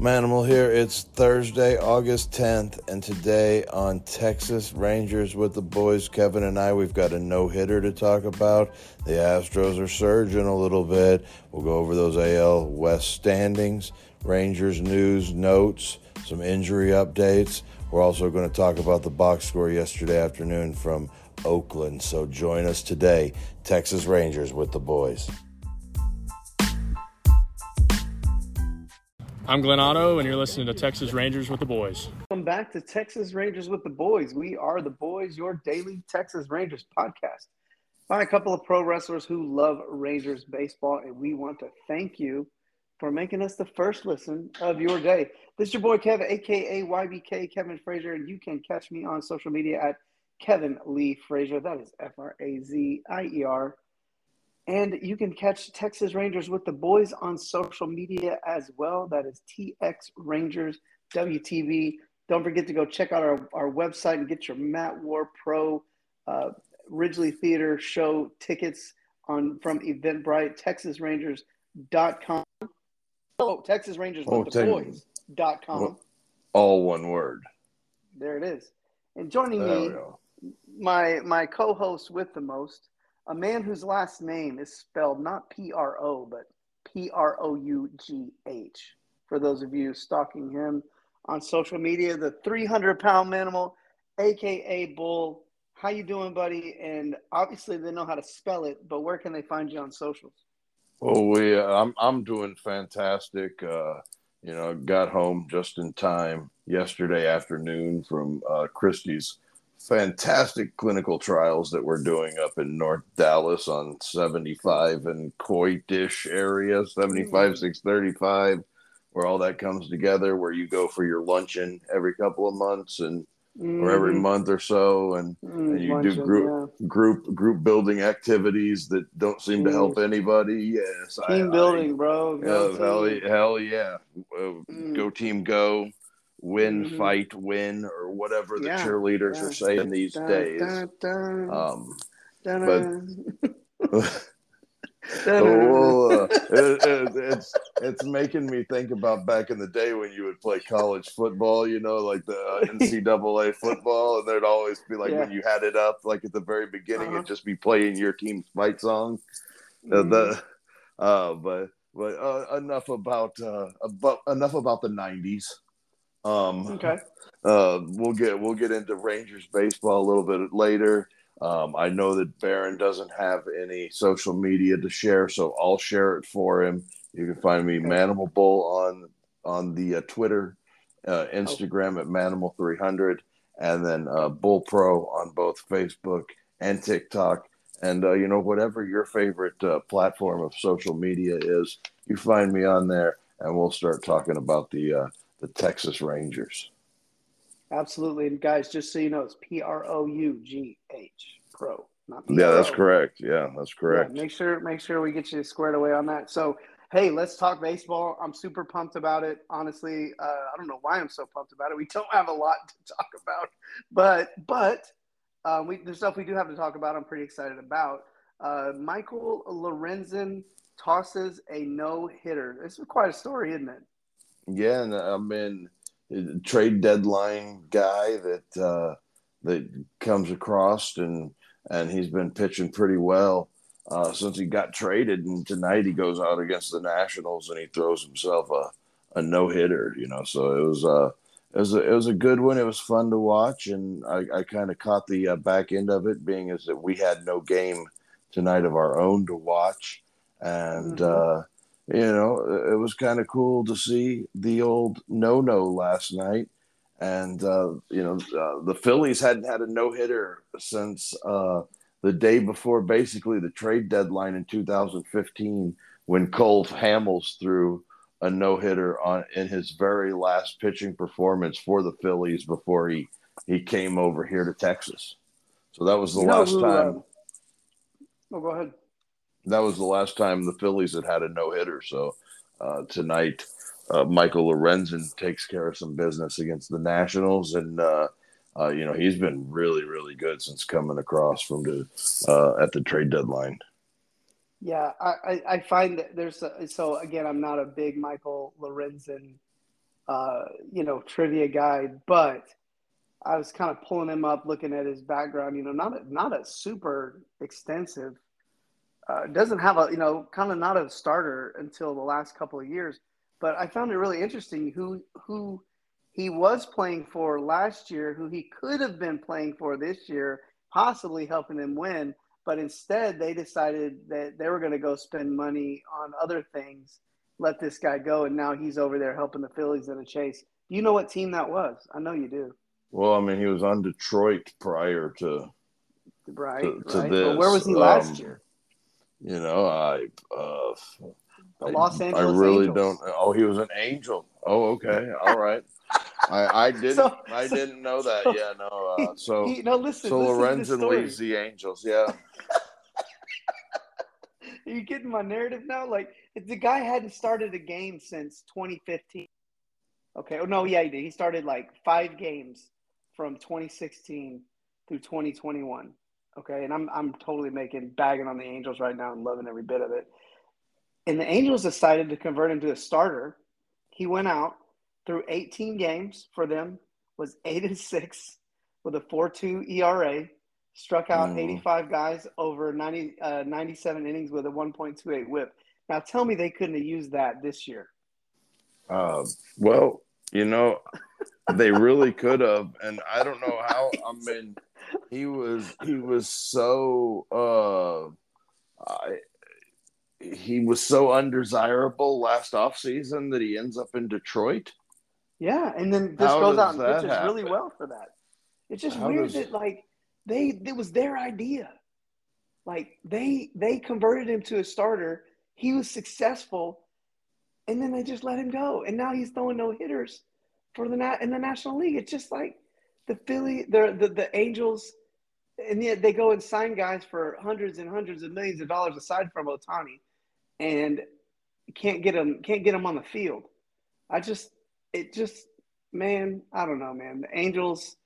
Manimal here. It's Thursday, August 10th, and today on Texas Rangers with the boys, Kevin and I, we've got a no hitter to talk about. The Astros are surging a little bit. We'll go over those AL West standings, Rangers news, notes, some injury updates. We're also going to talk about the box score yesterday afternoon from Oakland. So join us today, Texas Rangers with the boys. I'm Glenn Otto, and you're listening to Texas Rangers with the Boys. Welcome back to Texas Rangers with the Boys. We are the Boys, your daily Texas Rangers podcast by a couple of pro wrestlers who love Rangers baseball, and we want to thank you for making us the first listen of your day. This is your boy Kevin, aka YBK Kevin Frazier, and you can catch me on social media at Kevin Lee Frazier. That is F R A Z I E R. And you can catch Texas Rangers with the boys on social media as well. That is TX Rangers WTV. Don't forget to go check out our, our website and get your Matt War Pro uh, Ridglea Theater show tickets on from Eventbrite, TexasRangers.com. Oh, Texas Rangers Oh, with the boys.com. All one word. There it is. And joining There me, my my co-host with the most, a man whose last name is spelled not P R O but P R O U G H. For those of you stalking him on social media, the 300 pound manimal, aka Bull. How you doing, buddy? And obviously they know how to spell it, but where can they find you on socials? Well, we uh, I'm I'm doing fantastic. Uh, you know, got home just in time yesterday afternoon from uh, Christie's fantastic clinical trials that we're doing up in North Dallas on 75 and Coitish area, 75 635, where all that comes together. Where you go for your luncheon every couple of months and or every Mhm. month or so, and Mm, and you do luncheon, group group group building activities that don't seem to help anybody. Yes, yeah. team I- building, bro. I, Go yeah, hell, hell yeah, Uh, Mm. go team, go, win, Mhm. fight, win, or whatever the Yeah, cheerleaders yeah. are saying these Dun, days. dun, dun, Um, but- well, uh, it, it, it's it's making me think about back in the day when you would play college football, you know, like the uh, NCAA football, and there'd always be like when you had it up, like at the very beginning, Uh-huh. it'd just be playing your team's fight song. Uh, Mhm. the uh, but but uh, enough about uh, about enough about the '90s. Um, Okay. uh, we'll get we'll get into Rangers baseball a little bit later. Um, I know that Barron doesn't have any social media to share, so I'll share it for him. You can find me Okay. Manimal Bull on on the uh, Twitter, Oh. uh, Instagram at Manimal300, and then uh, Bull Pro on both Facebook and TikTok. And uh, you know whatever your favorite uh, platform of social media is, you find me on there, and we'll start talking about the uh, the Texas Rangers. Absolutely. And guys, just so you know, it's P R O U G H Pro, not Yeah, that's correct. Yeah, that's correct. Yeah, make sure make sure we get you squared away on that. So, hey, let's talk baseball. I'm super pumped about it. Honestly, uh, I don't know why I'm so pumped about it. We don't have a lot to talk about, but but uh, we the stuff we do have to talk about. I'm pretty excited about. Uh, Michael Lorenzen tosses a no hitter. This is quite a story, isn't it? Yeah, and uh, I mean, trade deadline guy that uh, that comes across and and he's been pitching pretty well uh, since he got traded. And tonight he goes out against the Nationals and he throws himself a, a no hitter. You know, so it was uh, it was a, it was a good one. It was fun to watch, and I, I kind of caught the uh, back end of it, being as that we had no game tonight of our own to watch, and. Mhm. You know, it was kind of cool to see the old no no last night. And, uh, you know, uh, the Phillies hadn't had a no hitter since uh, the day before basically the trade deadline in 2015 when Cole Hamels threw a no hitter on in his very last pitching performance for the Phillies before he, he came over here to Texas. So that was the You last time. uh, oh, go ahead. That was the last time the Phillies had had a no hitter. So uh, tonight, uh, Michael Lorenzen takes care of some business against the Nationals, and uh, uh, you know he's been really, really good since coming across from the uh, at the trade deadline. Yeah, I, I, find that there's a, so again, I'm not a big Michael Lorenzen uh, you know, trivia guy, but I was kind of pulling him up, looking at his background. You know, not a, not a super extensive. Uh, doesn't have a you know kind of not a starter until the last couple of years, but I found it really interesting who who he was playing for last year, who he could have been playing for this year, possibly helping him win. But instead, they decided that they were going to go spend money on other things, let this guy go, and now he's over there helping the Phillies in a chase. Do you know what team that was? I know you do. Well, I mean, he was on Detroit prior to right, to, to right. this. But where was he last Um, year? You know, I uh, The I- Los Angeles. I really Angels. don't. Oh, he was an angel. Oh, okay, all right. I I didn't So- I so- didn't know that. so- yeah, no. Uh, so He, no, listen. so listen to Lorenzen leaves the Angels. Yeah. Are you getting my narrative now? Like the guy hadn't started a game since 2015. Okay. Oh no, yeah, he did. He started like five games from 2016 through 2021. Okay, and I'm I'm totally making bagging on the Angels right now and loving every bit of it. And the Angels decided to convert him to a starter. He went out through 18 games for them, was eight and six with a 4.2 ERA, struck out Mhm. 85 guys over 90, uh, 97 innings with a 1.28 WHIP. Now tell me they couldn't have used that this year. Uh, well, you know, they really could have, and I don't know how. I mean, he was he was so uh, I, he was so undesirable last offseason that he ends up in Detroit. Yeah, and then this How goes out and pitches really well for that. It's just How weird does- that like they it was their idea. Like they they converted him to a starter. He was successful, and then they just let him go. And now he's throwing no hitters for the in the National League. It's just like the Philly, the the, the Angels, and yet they go and sign guys for hundreds and hundreds of millions of dollars aside from Ohtani, and can't get them can't get them on the field. I just it just man, I don't know, man. The Angels,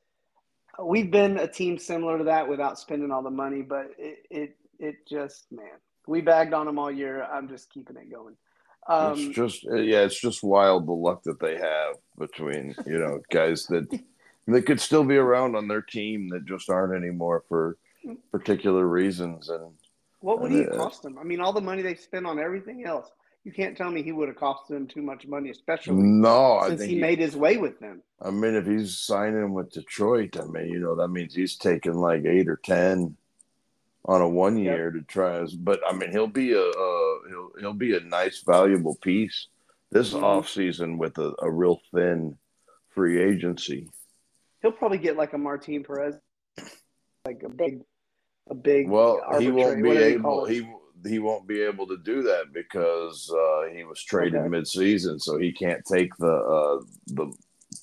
we've been a team similar to that without spending all the money, but it it it just man, we bagged on them all year. I'm just keeping it going. Um, it's just yeah, it's just wild the luck that they have between you know guys that that could still be around on their team that just aren't anymore for particular reasons and what would he uh, cost them? I mean, all the money they spent on everything else. You can't tell me he would have cost them too much money, especially no, I since think he he- made his way with them. I mean, if he's signing with Detroit, I mean, you know, that means he's taking like eight or ten on a one Yep. year to try. As, but I mean, he'll be a uh, he'll he'll be a nice, valuable piece this Mhm. off season with a, a real thin free agency. He'll probably get like a Martin Perez, like a big, a big. Well, he won't be able he he won't be able to do that because uh, he was traded Okay. mid-season, so he can't take the uh, the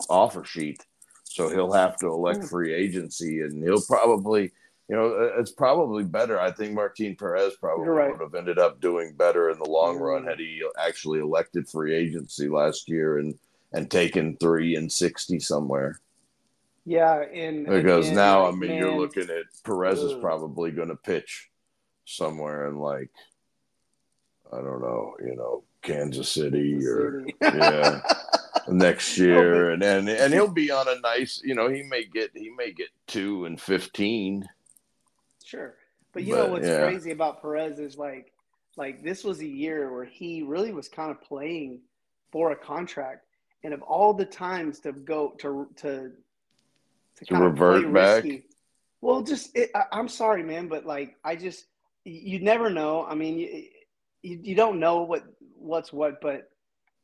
offer sheet. So he'll have to elect Hmm. free agency, and he'll probably, you know, uh, it's probably better. I think Martin Perez probably right. would have ended up doing better in the long run Mm. had he actually elected free agency last year and and taken three and sixty somewhere. Yeah, and Because again, now, I like, mean, you're looking at Perez is probably going to pitch somewhere in like, I don't know, you know, Kansas City or City. yeah, next year, and and and he'll be on a nice, you know, he may get he may get two and fifteen. Sure. But you But, know what's yeah. crazy about Perez is like like this was a year where he really was kind of playing for a contract. And of all the times to go to to to, kind revert back? risky, well, just it, I, I'm sorry, man, but like I just you never know. I mean, you, you you don't know what what's what, but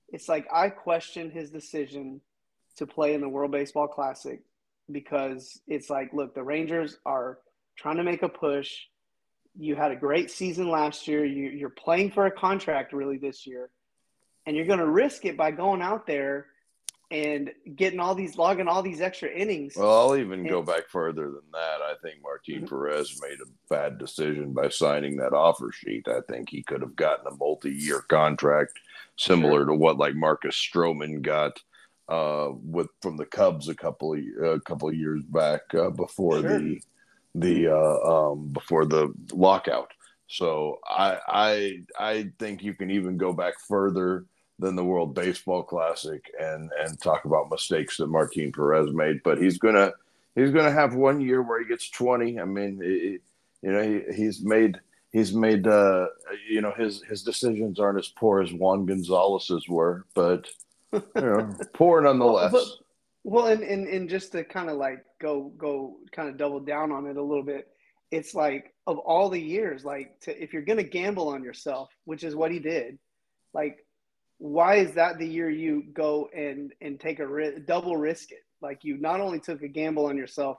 it's like I question his decision to play in the World Baseball Classic because it's like, look, the Rangers are trying to make a push. You had a great season last year. You, you're playing for a contract really this year, and you're going to risk it by going out there and getting all these logging all these extra innings. Well, I'll even go back further than that. I think Martin Mhm. Perez made a bad decision by signing that offer sheet. I think he could have gotten a multi-year contract similar to what like Marcus Stroman got uh, with from the Cubs a couple of a couple of years back uh, before Sure. the the uh, um, before the lockout. So I I I think you can even go back further than the World Baseball Classic and and talk about mistakes that Martin Perez made. But he's gonna he's gonna have one year where he gets twenty. I mean, it, you know, he, he's made he's made uh, you know his his decisions aren't as poor as Juan Gonzalez's were, but you know, poor nonetheless. Well, but, well, and, and and just to kind of like go go kind of double down on it a little bit, it's like of all the years, like to, if you're gonna gamble on yourself, which is what he did, like why is that the year you go and and take a ri- double risk it? Like you not only took a gamble on yourself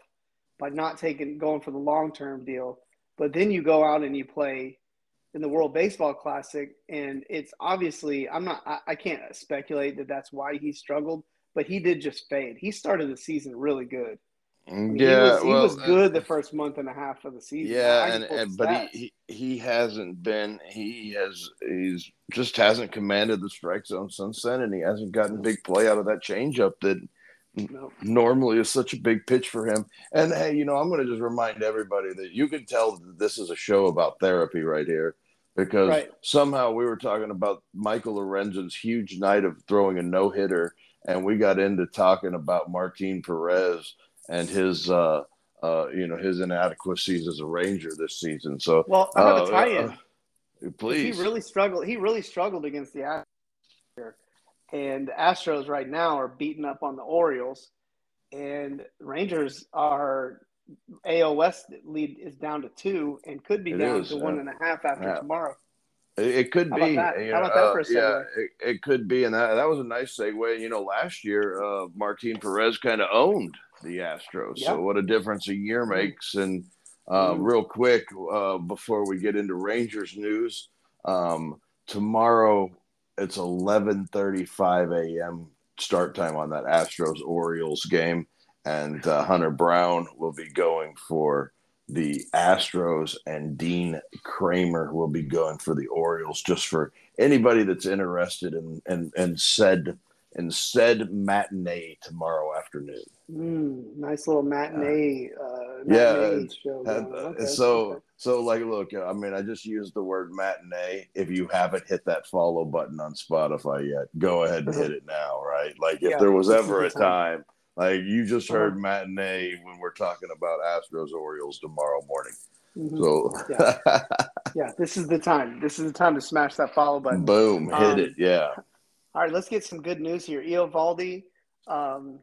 by not taking going for the long term deal, but then you go out and you play in the World Baseball Classic, and it's obviously I'm not I, I can't speculate that that's why he struggled, but he did just fade. He started the season really good. Yeah, he was, he well, was good the first month and a half of the season. Yeah, and, and but he, he he hasn't been he has he's just hasn't commanded the strike zone since then, and he hasn't gotten big play out of that changeup that No. normally is such a big pitch for him. And hey, you know, I'm going to just remind everybody that you can tell that this is a show about therapy right here because Right. somehow we were talking about Michael Lorenzen's huge night of throwing a no hitter, and we got into talking about Martin Perez and his. uh uh, you know his inadequacies as a Ranger this season. So, Well, I have uh, a tie-in. uh, please, He really struggled. He really struggled against the Astros, and the Astros right now are beating up on the Orioles, and Rangers are West lead is down to two and could be It down is, to one and a half after Yeah. tomorrow. It, could How about be. that? you How about that uh, for a yeah, it, it could be, and that that was a nice segue. You know, last year, uh, Martin Perez kind of owned the Astros. Yeah. So what a difference a year makes. And uh, Mhm. real quick, uh, before we get into Rangers news, um, tomorrow it's eleven thirty-five a.m. start time on that Astros Orioles game, and uh, Hunter Brown will be going for the Astros, and Dean Kremer will be going for the Orioles. Just for anybody that's interested in in, in said in said matinee tomorrow afternoon. Mm, nice little matinee. Uh, Yeah, matinee it's- show Uh. Okay, so so like look, I mean, I just used the word matinee. If you haven't hit that follow button on Spotify yet, go ahead and hit it now, right? Like if Yeah, there was ever a time, like you just Uh-huh. heard matinee when we're talking about Astros Orioles tomorrow morning. Mhm. So yeah, this is the time. This is the time to smash that follow button. boom, hit Um, it. Yeah. All right, let's get some good news here. Eovaldi um,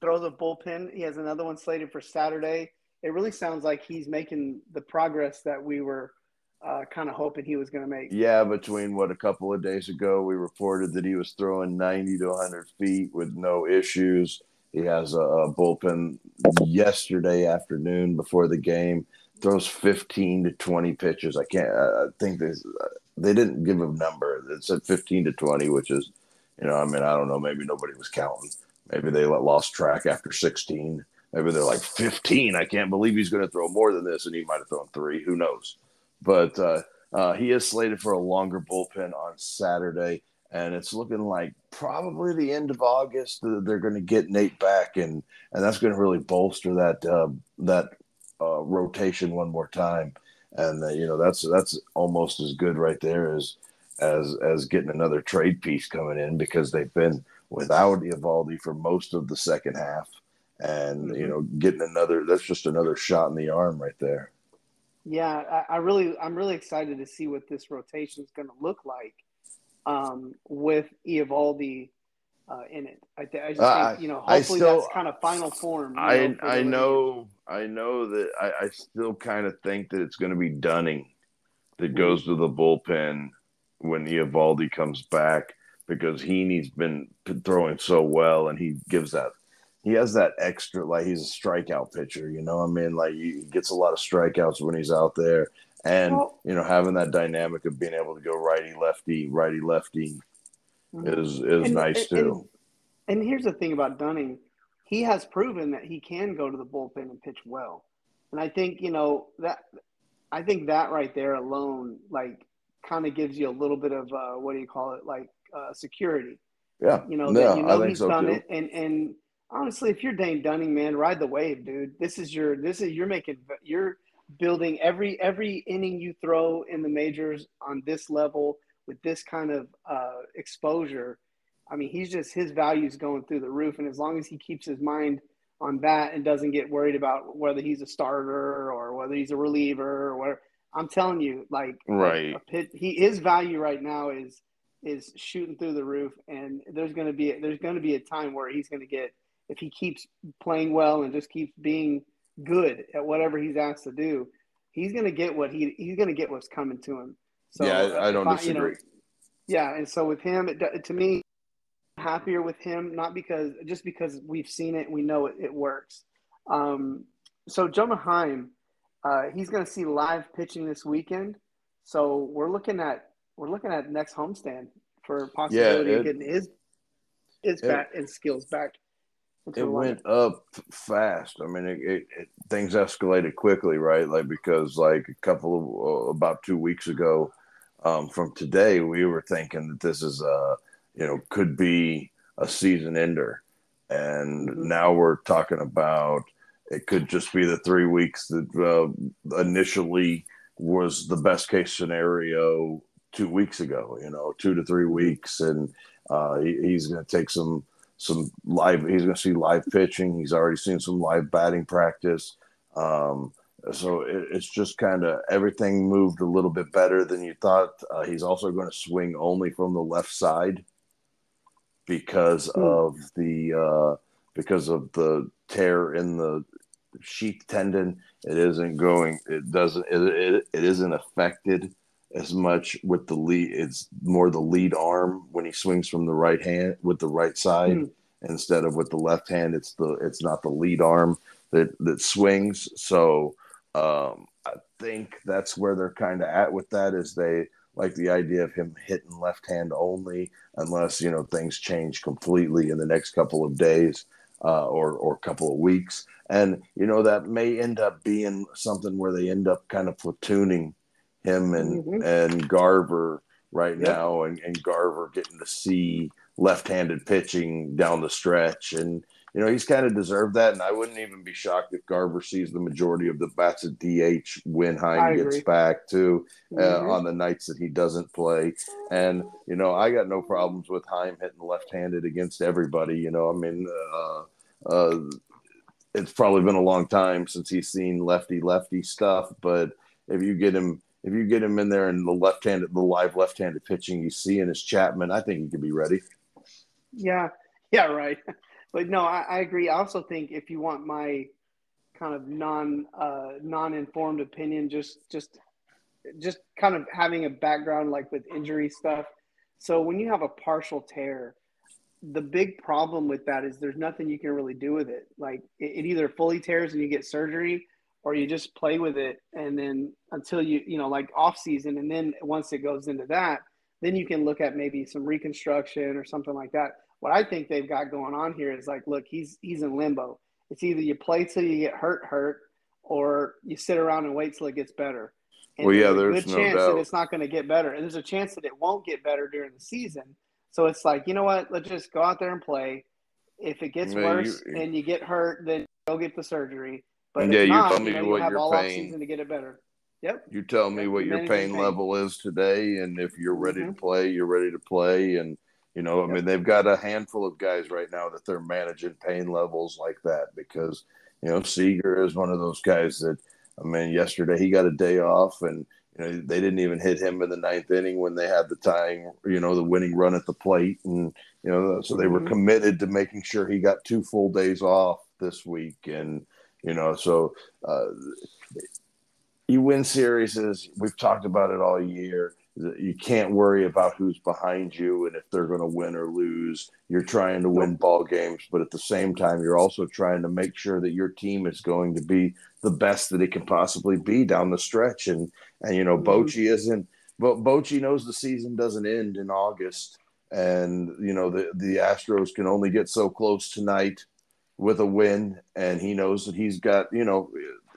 throws a bullpen. He has another one slated for Saturday. It really sounds like he's making the progress that we were uh, kind of hoping he was going to make. Yeah, between what a couple of days ago we reported that he was throwing 90 to 100 feet with no issues. He has a, a bullpen yesterday afternoon before the game, throws 15 to 20 pitches. I can't, I think they, they didn't give a number. It said 15 to 20, which is, you know, I mean, I don't know. Maybe nobody was counting. Maybe they lost track after 16. Maybe they're like 15. I can't believe he's going to throw more than this. And he might have thrown three. Who knows? But, uh, uh, he is slated for a longer bullpen on Saturday, and it's looking like probably the end of August they're going to get Nate back, and and that's going to really bolster that uh, that uh, rotation one more time. And uh, you know that's that's almost as good right there as as as getting another trade piece coming in because they've been without Eovaldi for most of the second half, and you Mhm. know getting another that's just another shot in the arm right there. Yeah, I, I really, I'm really excited to see what this rotation is going to look like um, with Eovaldi uh, in it. I, th- I just Uh, think, you know, hopefully still- that's kind of final form. I know, I know I know that I, I still kind of think that it's going to be Dunning that goes to the bullpen when Eovaldi comes back because Heaney's been throwing so well and he gives that he has that extra like he's a strikeout pitcher you know I mean like he gets a lot of strikeouts when he's out there and you know having that dynamic of being able to go righty lefty righty lefty Mhm. is is And- nice and- too. And, and here's the thing about Dunning, he has proven that he can go to the bullpen and pitch well. And I think you know that I think that right there alone, like, kind of gives you a little bit of uh, what do you call it, like uh, security. yeah, You know yeah, that you know he's so done too. it, and and honestly, if you're Dane Dunning, man, ride the wave, dude. This is your this is you're making you're building every every inning you throw in the majors on this level with this kind of uh, exposure I mean, he's just his values going through the roof, and as long as he keeps his mind on that and doesn't get worried about whether he's a starter or whether he's a reliever or whatever, I'm telling you, like, right, pit, he his value right now is is shooting through the roof, and there's going to be there's to be a time where he's going to get if he keeps playing well and just keeps being good at whatever he's asked to do, he's going to get what he he's to get what's coming to him. So yeah, I, I don't I, disagree. You know, yeah, and so with him, it, to me, happier with him, not because just because we've seen it, we know it, it works. Um, so Jonah Heim, uh, he's going to see live pitching this weekend. So we're looking at we're looking at next homestand for possibility yeah, it, of getting his his it, bat and skills back. It went up fast. I mean, it, it, things escalated quickly, right? Like because like a couple of uh, about two weeks ago, um, from today, we were thinking that this is a you know could be a season ender, and mm-hmm. now we're talking about it could just be the three weeks that uh, initially was the best case scenario two weeks ago. You know, two to three mm-hmm. weeks, and uh, he, he's going to take some some live. He's going to see live pitching. He's already seen some live batting practice. Um, so it, it's just kind of everything moved a little bit better than you thought. Uh, he's also going to swing only from the left side because mm. of the uh, because of the tear in the sheath tendon. It isn't going. It doesn't. It, it, it isn't affected as much with the lead. It's more the lead arm when he swings from the right hand with the right side mm. instead of with the left hand. It's the it's not the lead arm that that swings. So um, I think that's where they're kind of at with that. Is they like the idea of him hitting left hand only, unless you know things change completely in the next couple of days uh, or or couple of weeks. And you know that may end up being something where they end up kind of platooning him and mm-hmm. and Garver right yep. now, and, and Garver getting to see left-handed pitching down the stretch, and you know, he's kind of deserved that. And I wouldn't even be shocked if Garver sees the majority of the bats at DH when Heim gets back too uh, mm-hmm. on the nights that he doesn't play. And, you know, I got no problems with Heim hitting left handed against everybody. You know, I mean, uh, uh, it's probably been a long time since he's seen lefty lefty stuff, but if you get him if you get him in there and the left handed the live left handed pitching you see in his Chapman, I think he could be ready. Yeah, yeah, right. but no, I, I, agree. I also think if you want my kind of non uh, non informed opinion, just just just kind of having a background like with injury stuff. So when you have a partial tear, the big problem with that is there's nothing you can really do with it. Like it, it either fully tears and you get surgery, or you just play with it and then until you you know like off season, and then once it goes into that, then you can look at maybe some reconstruction or something like that what I think they've got going on here is like, look, he's he's in limbo. It's either you play till you get hurt, hurt, or you sit around and wait till it gets better. And well, yeah, there's, there's a good no chance doubt. that it's not going to get better, and there's a chance that it won't get better during the season. So it's like, you know what? Let's just go out there and play. If it gets Man, worse you, and you get hurt, then go get the surgery. But yeah, you tell me you know, what you you're paying to get it better. Yep. You tell me what your pain level is today, and if you're ready mm-hmm. to play, you're ready to play, and you know, I mean, they've got a handful of guys right now that they're managing pain levels like that because, you know, Seager is one of those guys that, I mean, yesterday he got a day off and, you know, they didn't even hit him in the ninth inning when they had the tying, you know, the winning run at the plate. And, you know, so they were mm-hmm. committed to making sure he got two full days off this week. And, you know, so uh, you win series, we've talked about it all year you can't worry about who's behind you and if they're going to win or lose. You're trying to win ball games, but at the same time, you're also trying to make sure that your team is going to be the best that it can possibly be down the stretch. And and you know, mm-hmm. Bochy isn't, but Bochy knows the season doesn't end in August, and you know the the Astros can only get so close tonight with a win, and he knows that he's got you know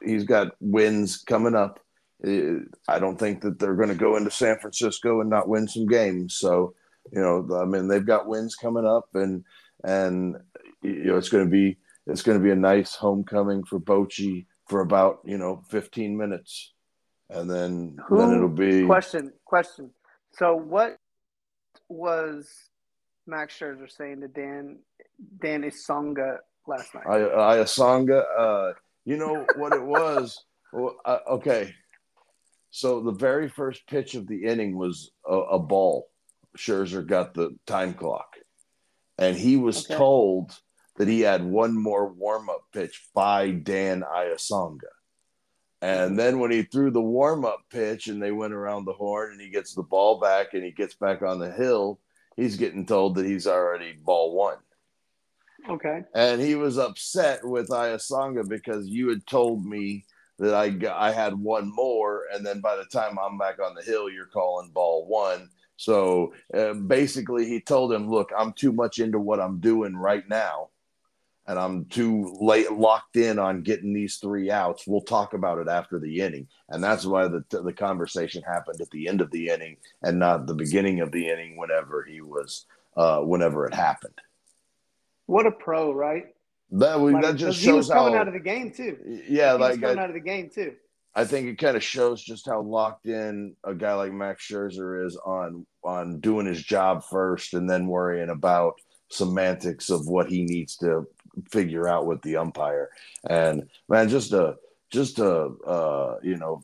he's got wins coming up I don't think that they're going to go into San Francisco and not win some games. So, you know, I mean, they've got wins coming up, and and you know, it's going to be it's going to be a nice homecoming for Bochy for about you know 15 minutes, and then Who, then it'll be question question. So, what was Max Scherzer saying to Dan Dan Iassogna last night? I, I Iassogna, uh, you know what it was? well, uh, okay, so the very first pitch of the inning was a, a ball. Scherzer got the time clock, and he was Okay. told that he had one more warm up pitch by Dan Iassogna. And then when he threw the warm up pitch and they went around the horn and he gets the ball back and he gets back on the hill, he's getting told that he's already ball one. Okay. And he was upset with Iassogna because you had told me that I I had one more, and then by the time I'm back on the hill, you're calling ball one. So uh, basically, he told him, "Look, I'm too much into what I'm doing right now, and I'm too late locked in on getting these three outs. We'll talk about it after the inning." And that's why the the conversation happened at the end of the inning and not the beginning of the inning. Whenever he was, uh, whenever it happened. What a pro, right? That we, Like, that just 'cause he was shows coming how out of the game too. yeah, like coming I, out of the game too. I think it kind of shows just how locked in a guy like Max Scherzer is on on doing his job first, and then worrying about semantics of what he needs to figure out with the umpire. And man, just a just a uh, you know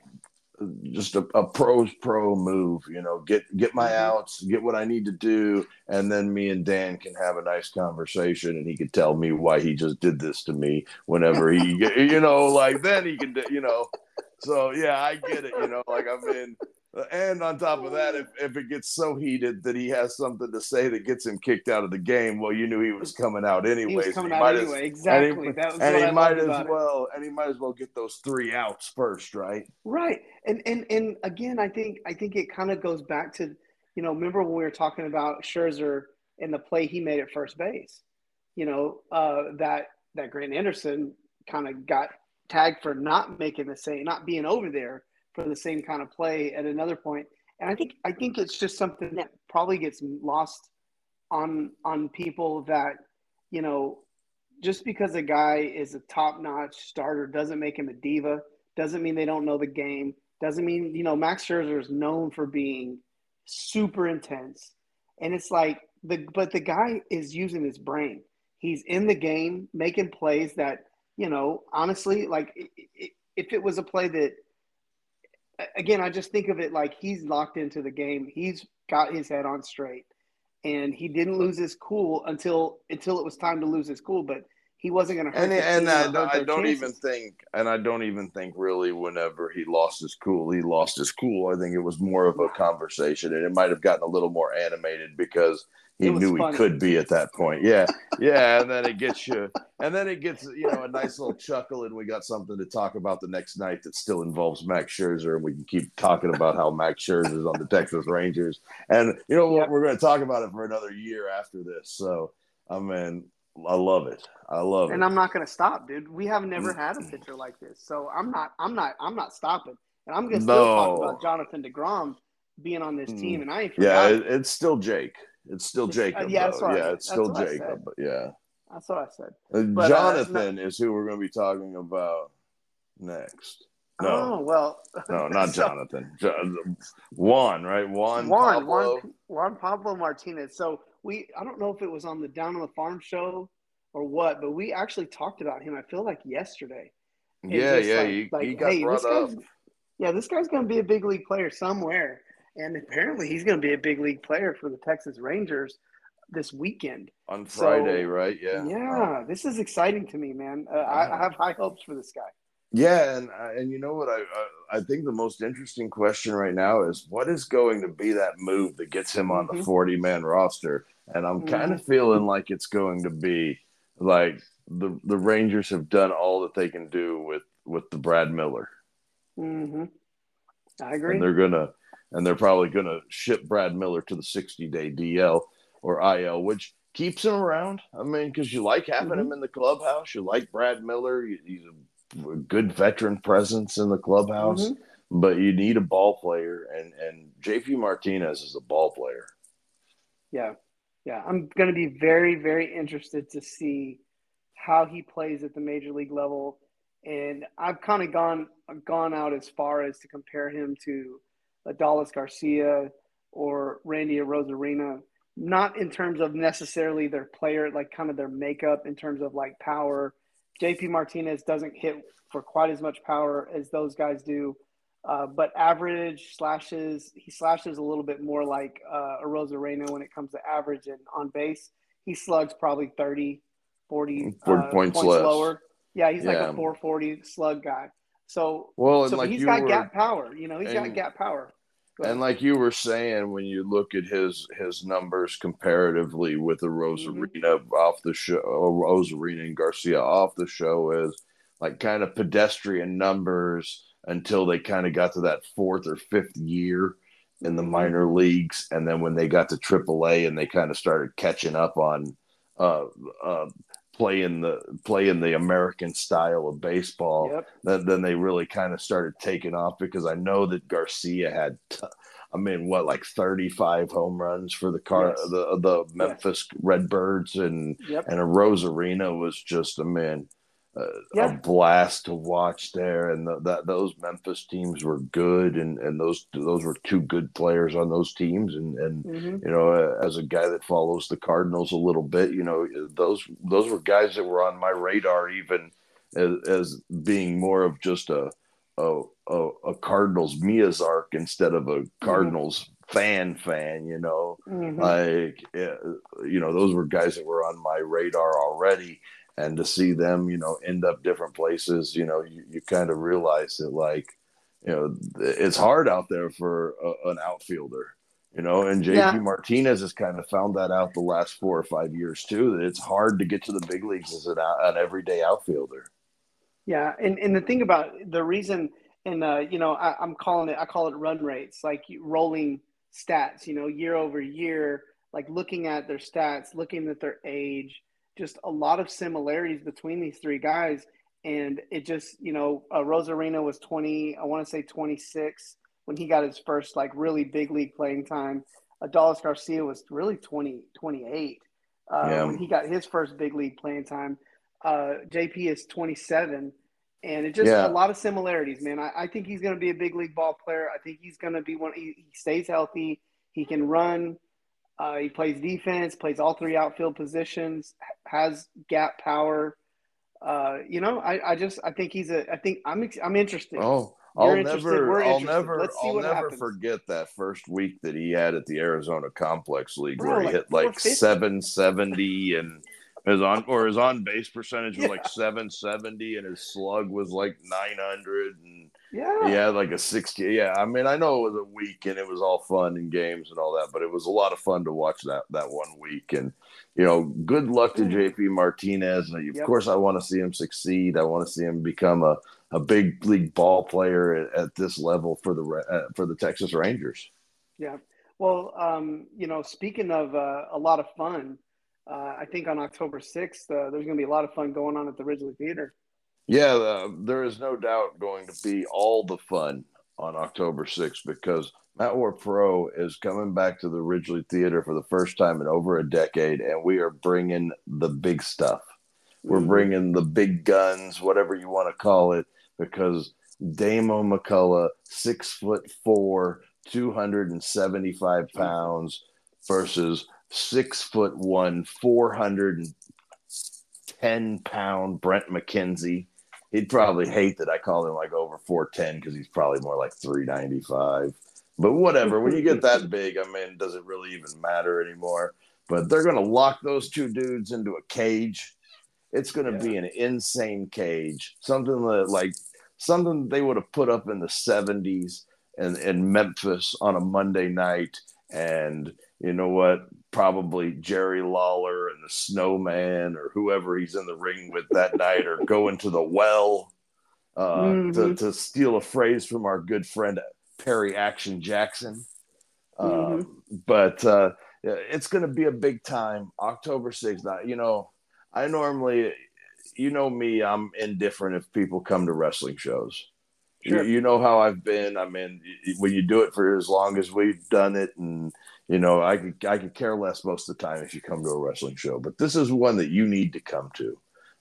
just a, a pro's pro move. You know, get get my Mhm. outs, get what I need to do, and then me and Dan can have a nice conversation, and he could tell me why he just did this to me whenever he, you know, like then he can, you know. So yeah, I get it. You know, like I mean, and on top of that, if, if it gets so heated that he has something to say that gets him kicked out of the game, well, you knew he was coming out anyways. He was coming he out might as- anyway. Exactly. that was and he might as about it. well, and he might as well get those three outs first, right? Right. And and and again, I think I think it kind of goes back to, you know, remember when we were talking about Scherzer and the play he made at first base, you know, uh, that that Grant Anderson kind of got tagged for not making the same, not being over there for the same kind of play at another point. And I think I think mm-hmm. it's just something that probably gets lost on on people that, you know, just because a guy is a top notch starter doesn't make him a diva doesn't mean they don't know the game. Doesn't mean, you know, Max Scherzer is known for being super intense. And it's like the but the guy is using his brain. He's in the game making plays that, you know, honestly, like if it was a play that again, I just think of it like he's locked into the game. He's got his head on straight. And he didn't lose his cool until until it was time to lose his cool, but he wasn't going to hurt And and I, hurt I don't even think, and I don't even think really, whenever he lost his cool, he lost his cool. I think it was more of a conversation, and it might have gotten a little more animated because he knew funny. he could be at that point. Yeah, yeah, and then it gets you, and then it gets you know a nice little chuckle, and we got something to talk about the next night that still involves Max Scherzer, and we can keep talking about how Max Scherzer is on the Texas Rangers, and you know what, Yep. we're going to talk about it for another year after this. So, I mean, I love it. I love and it. And I'm not going to stop, dude. We have never Mm. had a pitcher like this, so I'm not, I'm not, I'm not stopping. And I'm going to still talk about Jonathan Degrom being on this Mm. team, and I ain't Yeah, it, it's still Jake. It's still It's- uh, Jacob. yeah, that's though. what I- yeah, it's still Jacob. But yeah, That's what I said. Uh, But, uh, Jonathan is who we're going to be talking about next. No, Oh well, no, not so- Jonathan. Jo- Juan, right? Juan. Juan, Pablo. Juan, Juan Pablo Martinez. So we, I don't know if it was on the Down on the Farm show or what, but we actually talked about him. I feel like yesterday. And Yeah, yeah. like- he, like, he got hey, brought this up. Yeah, this guy's going to be a big league player somewhere, and apparently he's going to be a big league player for the Texas Rangers this weekend. on so- Friday, right? Yeah. Yeah, this is exciting to me, man. Uh, I, I have high hopes for this guy. Yeah, and uh, and you know what I, I I think the most interesting question right now is what is going to be that move that gets him on the Mhm. forty man roster, and I'm kind of feeling like it's going to be like the the Rangers have done all that they can do with with the Brad Miller, Mm-hmm. I agree. and they're gonna and they're probably gonna ship Brad Miller to the sixty day DL or IL, which keeps him around. I mean, because you like having Mhm. him in the clubhouse, you like Brad Miller, he- he's a good veteran presence in the clubhouse Mhm. but you need a ball player, and and JP Martinez is a ball player. Yeah, yeah. I'm going to be very, very interested to see how he plays at the major league level, and I've kind of gone gone out as far as to compare him to Adolis Garcia or Randy Arozarena. not in terms of necessarily their player, like kind of their makeup in terms of like power. JP Martinez doesn't hit for quite as much power as those guys do. Uh, but average slashes, he slashes a little bit more like uh, Arozarena when it comes to average and on base. He slugs probably 30, 40, 40 uh, points, points, less. lower. Yeah, he's like a 440 slug guy. So, Well, and so like he's got were, gap power. You know, he's got gap power. And like you were saying, when you look at his his numbers comparatively with the Arozarena off the show, Arozarena and Garcia off the show, is like kind of pedestrian numbers until they kind of got to that fourth or fifth year in the Mhm. minor leagues, and then when they got to AAA and they kind of started catching up on uh, uh, playing the playing the American style of baseball Yep. then, then they really kind of started taking off because I know that Garcia had, t- I mean, what like thirty five home runs for the car, Yes. the the Memphis Redbirds, and Yep. and a Arozarena was just a man, uh, Yeah. a blast to watch there, and the, that those Memphis teams were good, and and those those were two good players on those teams, and and hmm you know, uh, as a guy that follows the Cardinals a little bit, you know, those those were guys that were on my radar even as, as being more of just a a, a, a Cardinals Miazark instead of a Cardinals fan fan, you know. hmm Like uh, you know, those were guys that were on my radar already and to see them, you know, end up different places, you know, you, you kind of realize that like you know, it's hard out there for a, an outfielder you know and jp Yeah. martinez has kind of found that out the last four or five years too that it's hard to get to the big leagues as an, an everyday outfielder Yeah, and and the thing about the reason, and uh, you know, I, I'm calling it, I call it run rates, like rolling stats. You know, year over year, like looking at their stats, looking at their age, just a lot of similarities between these three guys. And it just, you know, uh, Arozarena was 20, I want to say 26 when he got his first like really big league playing time. Adolis Garcia was really 20, 28 uh, Yeah. when he got his first big league playing time. Uh, JP is 27, and it just Yeah. a lot of similarities, man. I, I think he's going to be a big league ball player. I think he's going to be one. He, he stays healthy. He can run. Uh, he plays defense. Plays all three outfield positions. Has gap power. Uh, you know, I, I just I think he's a. I think I'm I'm interested. oh You're I'll interested, never, I'll never, Let's see I'll what never happens. forget that first week that he had at the Arizona Complex League Bro, where he like hit like seven seventy and his on or his on base percentage was Yeah. like seven seventy and his slug was like nine hundred and Yeah. he had like a 60 yeah i mean i know it was a week and it was all fun and games and all that but it was a lot of fun to watch that that one week and you know good luck to jp martinez of Yep. course i want to see him succeed i want to see him become a, a big league ball player at, at this level for the uh, for the texas rangers Yeah. Well, um, you know, speaking of uh, a lot of fun, uh, I think on October 6th, uh, there's going to be a lot of fun going on at the Ridglea Theater. Yeah, uh, there is no doubt going to be all the fun on October 6th because Matt War Pro is coming back to the Ridglea Theater for the first time in over a decade, and we are bringing the big stuff. We're Mhm. bringing the big guns, whatever you want to call it, because Damo McCullough, six foot four, 275 pounds, versus six foot one, 410 pound Brent McKenzie. He'd probably hate that I call him like over 410 because he's probably more like 395. But whatever, when you get that big, I mean, does it really even matter anymore? But they're going to lock those two dudes into a cage. It's going to Yeah. be an insane cage, something that like something they would have put up in the 70s in, in Memphis on a Monday night. And you know what? Probably Jerry Lawler and the Snowman or whoever he's in the ring with that night or going to the well uh, to, Mhm. to steal a phrase from our good friend Perry Action Jackson. Mhm. Um, but uh, it's going to be a big time. October 6th. Now, you know, I normally, you know me, I'm indifferent if people come to wrestling shows. Sure. You, you know how I've been. I mean, when you do it for as long as we've done it, and you know, I could I could care less most of the time if you come to a wrestling show. But this is one that you need to come to.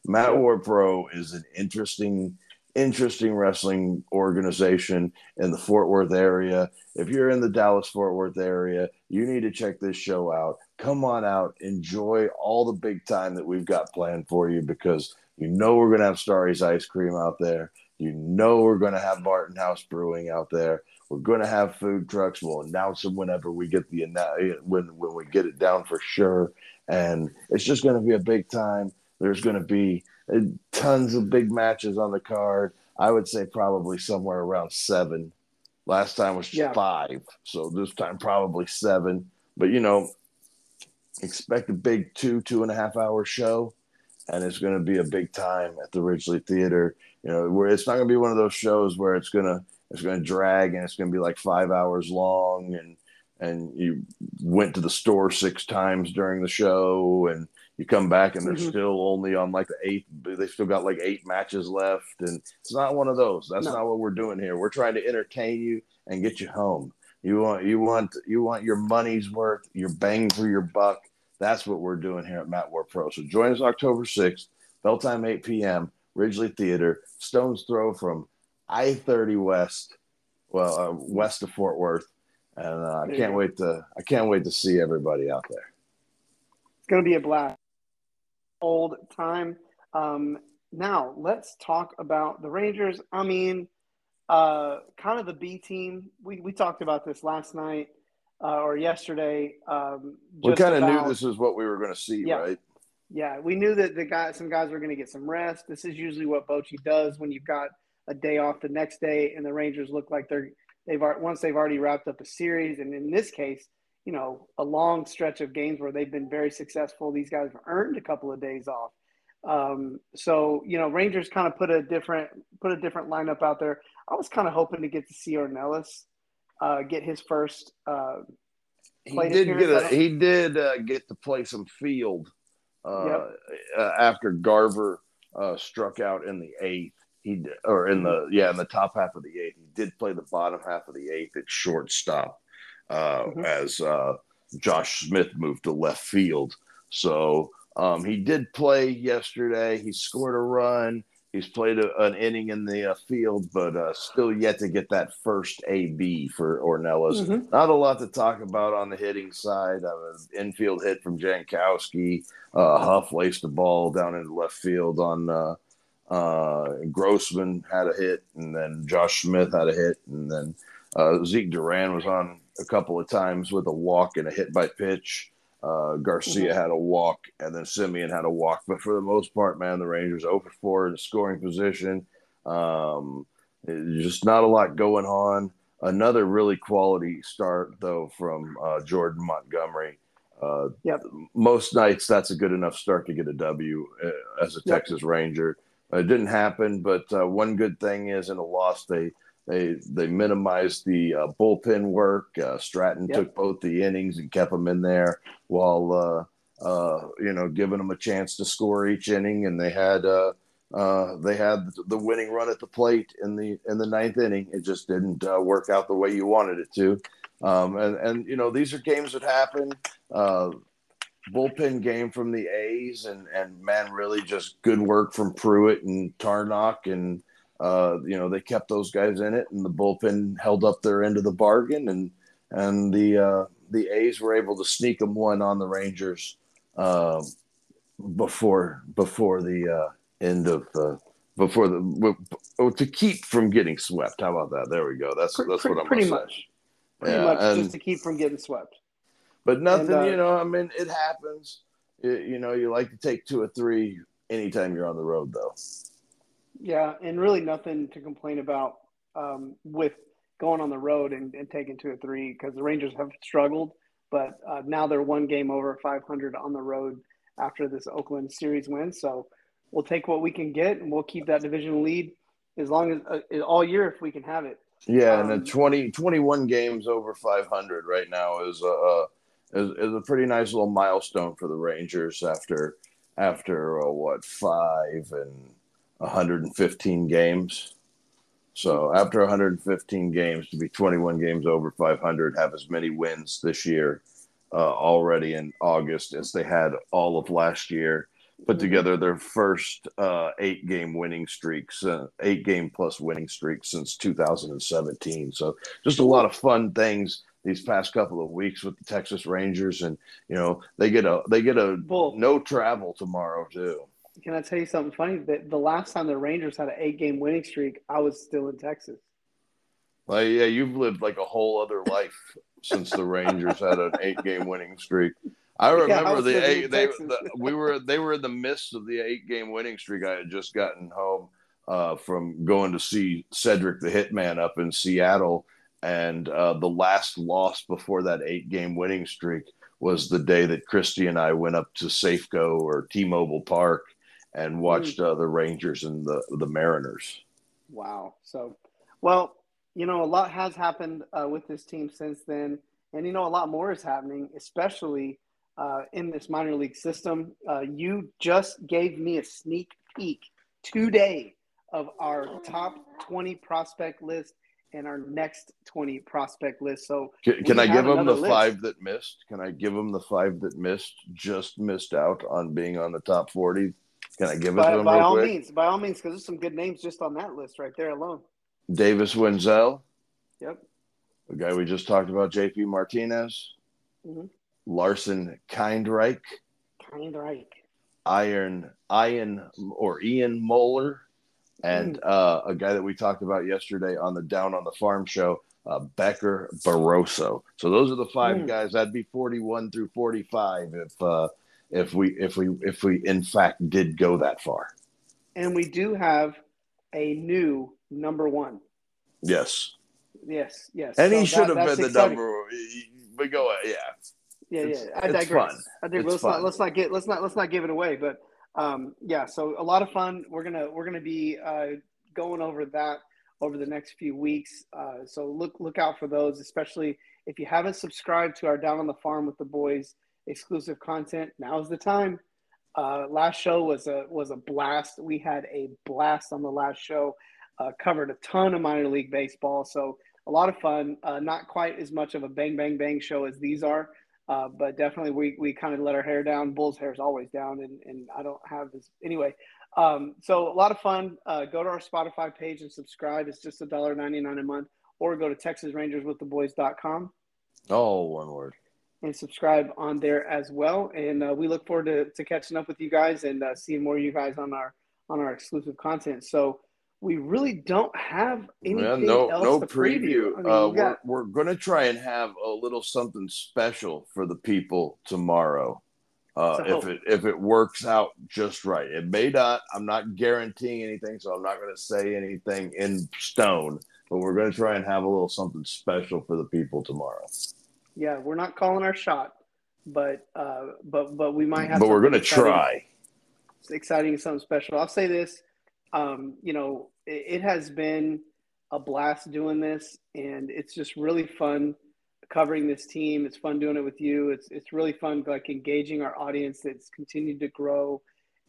Matt Yeah. War Pro is an interesting interesting wrestling organization in the Fort Worth area. If you're in the Dallas Fort Worth area, you need to check this show out. Come on out, enjoy all the big time that we've got planned for you because you know we're going to have Starry's ice cream out there. You know we're going to have Martin House Brewing out there. We're going to have food trucks. We'll announce them whenever we get the when when we get it down for sure. And it's just going to be a big time. There's going to be uh, tons of big matches on the card. I would say probably somewhere around seven. Last time was yeah. five, so this time probably seven. But you know, expect a big two two and a half hour show, and it's going to be a big time at the Ridglea Theater. You know, where it's not going to be one of those shows where it's gonna it's going to drag and it's going to be like five hours long and and you went to the store six times during the show and you come back and they're mm-hmm. still only on like the eighth they still got like eight matches left and it's not one of those. That's no. not what we're doing here. We're trying to entertain you and get you home. You want you want you want your money's worth your bang for your buck. That's what we're doing here at matt War Pro. So join us october 6th bell time 8 p.m ridglea theater stones throw from i-30 west well uh, west of fort worth and uh, i can't wait to i can't wait to see everybody out there it's going to be a blast old time. Um, now let's talk about the Rangers. I mean, uh, kind of the B team. We we talked about this last night uh, or yesterday. Um, we kind of knew this is what we were going to see, yeah, right? Yeah, we knew that the guy, some guys were going to get some rest. This is usually what Bochy does when you've got a day off the next day, and the Rangers look like they're they've once they've already wrapped up a series, and in this case, you know, a long stretch of games where they've been very successful. These guys have earned a couple of days off. Um, so you know, Rangers kind of put a different put a different lineup out there. I was kind of hoping to get to see Ornelas uh, get his first. Uh, he did get a, he did uh, get to play some field uh, yep. Uh, after Garver uh, struck out in the eighth. He or in the yeah in the top half of the eighth. He did play the bottom half of the eighth at shortstop uh, mm-hmm. as uh, Josh Smith moved to left field. So um, he did play yesterday. He scored a run. He's played a, an inning in the uh, field, but uh, still yet to get that first AB for Ornelas. Mm-hmm. Not a lot to talk about on the hitting side. Uh, infield hit from Jankowski. Uh, Huff laced the ball down into left field on uh, uh, Grossman had a hit, and then Josh Smith had a hit, and then uh, Zeke Duran was on a couple of times with a walk and a hit by pitch. Uh, Garcia mm-hmm. had a walk, and then Semien had a walk. But for the most part, man, the Rangers 0 for 4 in scoring position. Um, just not a lot going on. Another really quality start, though, from uh, Jordan Montgomery. Uh, yep. Most nights, that's a good enough start to get a W uh, as a yep. Texas Ranger. It didn't happen, but uh, one good thing is in a loss, they – they they minimized the uh, bullpen work. Uh, Stratton yep. took both the innings and kept them in there while uh, uh you know giving them a chance to score each inning. And they had uh, uh, they had the winning run at the plate in the in the ninth inning. It just didn't work out the way you wanted it to. Um, and and you know these are games that happen. bullpen game from the A's and and man, really just good work from Pruitt and Tarnok and uh, you know, they kept those guys in it, and the bullpen held up their end of the bargain, and and the uh, the A's were able to sneak them one on the Rangers uh, before before the uh, end of the before the to keep from getting swept. How about that? There we go. That's that's pretty, what I'm pretty much. Pretty yeah, much and, just to keep from getting swept. But nothing, and, uh, you know. I mean, it happens. It, you know, you like to take two or three anytime you're on the road, though. Yeah, and really nothing to complain about um, with going on the road and, and taking two or three because the Rangers have struggled, but uh, now they're one game over 500 on the road after this Oakland series win. So we'll take what we can get and we'll keep that division lead as long as uh, all year if we can have it. Yeah, um, and the 20, 21 games over 500 right now is a, is, is a pretty nice little milestone for the Rangers after after uh, what five and 115 games. So after 115 games, to be 21 games over 500, have as many wins this year uh, already in August as they had all of last year. put Mhm. together their first uh, eight game winning streaks, uh, eight game plus winning streak since 2017. So just a lot of fun things these past couple of weeks with the Texas Rangers, and you know they get a they get a Bull. no travel tomorrow too. Can I tell you something funny? That the last time the Rangers had an eight game winning streak, I was still in Texas. Like yeah, you've lived like a whole other life since the Rangers had an eight game winning streak. I Yeah, I remember the eight. They the, we were they were in the midst of the eight game winning streak. I had just gotten home uh, from going to see Cedric the Hitman up in Seattle, and uh, the last loss before that eight game winning streak was the day that Christy and I went up to Safeco or T-Mobile Park and watched uh, the Rangers and the the Mariners. Wow. So, well, you know, a lot has happened uh, with this team since then. And, you know, a lot more is happening, especially uh, in this minor league system. Uh, you just gave me a sneak peek today of our top 20 prospect list and our next 20 prospect list. So, Can, can I give them the list. five that missed? Can I give them the five that missed? Just missed out on being on the top forty. Can I give it to by, them by real all quick? means, by all means, because there's some good names just on that list right there alone. Davis Wendzel, Yep. the guy we just talked about, J.P. Martinez, Mhm. Larson Kindreich, Kindreich. Iron Ian or Ian Moeller, and Mm. uh, a guy that we talked about yesterday on the Down on the Farm show, uh, Becker Barroso. So those are the five Mm. guys. That'd be forty-one through forty-five if uh, if we if we if we in fact did go that far. And we do have a new number one. Yes, Yes, yes. and So he should that- have been the exciting. number. But go yeah. Yeah, It's- yeah. I it's digress. fun. I dig- It's let's fun. not let's not get let's not let's not give it away. But um, yeah, so a lot of fun. We're gonna we're gonna be uh, going over that over the next few weeks. Uh, so look look out for those, especially if you haven't subscribed to our Down on the Farm with the Boys exclusive content. Now's the time. Uh, last show was a was a blast. We had a blast on the last show. Uh, covered a ton of minor league baseball, so a lot of fun. Uh, not quite as much of a bang bang bang show as these are, uh, but definitely we, we kind of let our hair down. Bull's hair is always down, and, and I don't have this anyway. Um, so a lot of fun. Uh, go to our Spotify page and subscribe. It's just $1.99 a month, or go to TexasRangersWithTheBoys.com Oh, one word. And subscribe on there as well. And uh, we look forward to, to catching up with you guys and uh, seeing more of you guys on our on our exclusive content. So we really don't have anything Yeah, no, else no to preview. preview. I mean, uh, we got- we're we're going to try and have a little something special for the people tomorrow. Uh, if it if it works out just right, it may not. I'm not guaranteeing anything, so I'm not going to say anything in stone. But we're going to try and have a little something special for the people tomorrow. Yeah, we're not calling our shot, but uh, but but we might have. But we're going to try. exciting, something special. I'll say this, um, you know, it, it has been a blast doing this, and it's just really fun covering this team. It's fun doing it with you. It's it's really fun, like engaging our audience that's continued to grow,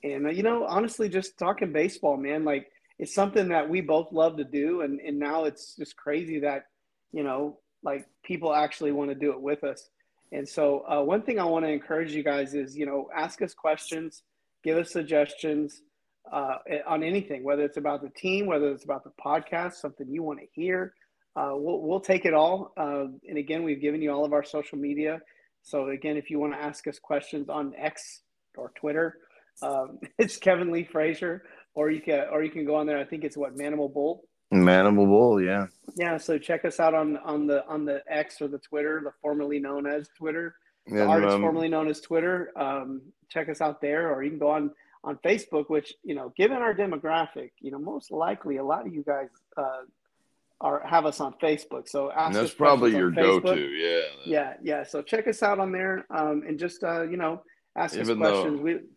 and uh, you know, honestly, just talking baseball, man. Like it's something that we both love to do, and and now it's just crazy that you know, like people actually want to do it with us. And so, uh, one thing I want to encourage you guys is, you know, ask us questions give us suggestions uh, on anything, whether it's about the team, whether it's about the podcast, something you want to hear. Uh, we'll, we'll take it all. Uh, and again, we've given you all of our social media. So again, if you want to ask us questions on X or Twitter, um, it's Kevin Lee Frazier, or you can or you can go on there. I think it's what Manimal Bull. Manimal Bull, yeah. Yeah. So check us out on on the on the X or the Twitter, the formerly known as Twitter the And, artist um, formerly known as Twitter. Um, check us out there, or you can go on on Facebook. Which you know, given our demographic, you know, most likely a lot of you guys uh, are have us on Facebook. So ask that's probably your go-to, yeah. Yeah, yeah. So check us out on there, um, and just uh, you know, ask Even us though- questions. we go ahead.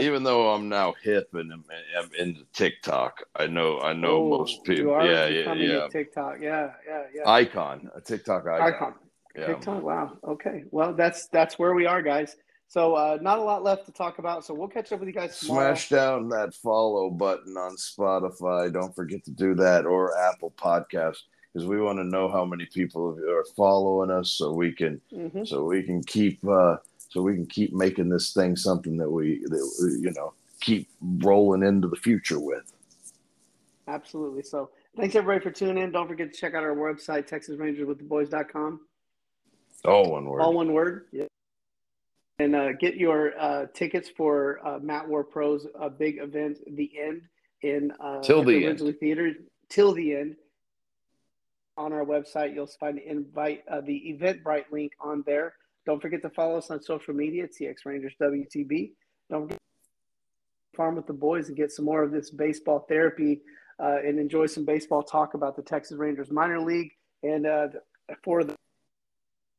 Even though I'm now hip and I'm, I'm into TikTok, I know I know Oh, most people. are Yeah, yeah, yeah. TikTok. Yeah, yeah, yeah. Icon, a TikTok icon. Icon. Yeah. TikTok. Wow. Okay. Well, that's that's where we are, guys. So uh, not a lot left to talk about. So we'll catch up with you guys tomorrow. Smash down that follow button on Spotify. Don't forget to do that or Apple Podcast because we want to know how many people are following us so we can Mhm. so we can keep uh, so we can keep making this thing something that we, that, you know, keep rolling into the future with. Absolutely. So thanks everybody for tuning in. Don't forget to check out our website, TexasRangersWithTheBoys.com. All one word. All one word. Yeah. And uh, get your uh, tickets for uh, Mat War Pro's uh, big event, The End, in uh, till the, the end. Theater. Till the end. On our website, you'll find the invite, uh, the Eventbrite link on there. Don't forget to follow us on social media, TX Rangers WTB. Don't forget farm with the boys and get some more of this baseball therapy uh, and enjoy some baseball talk about the Texas Rangers minor league. And uh, for the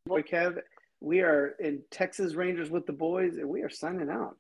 boy Kev, we are in Texas Rangers with the boys, and we are signing out.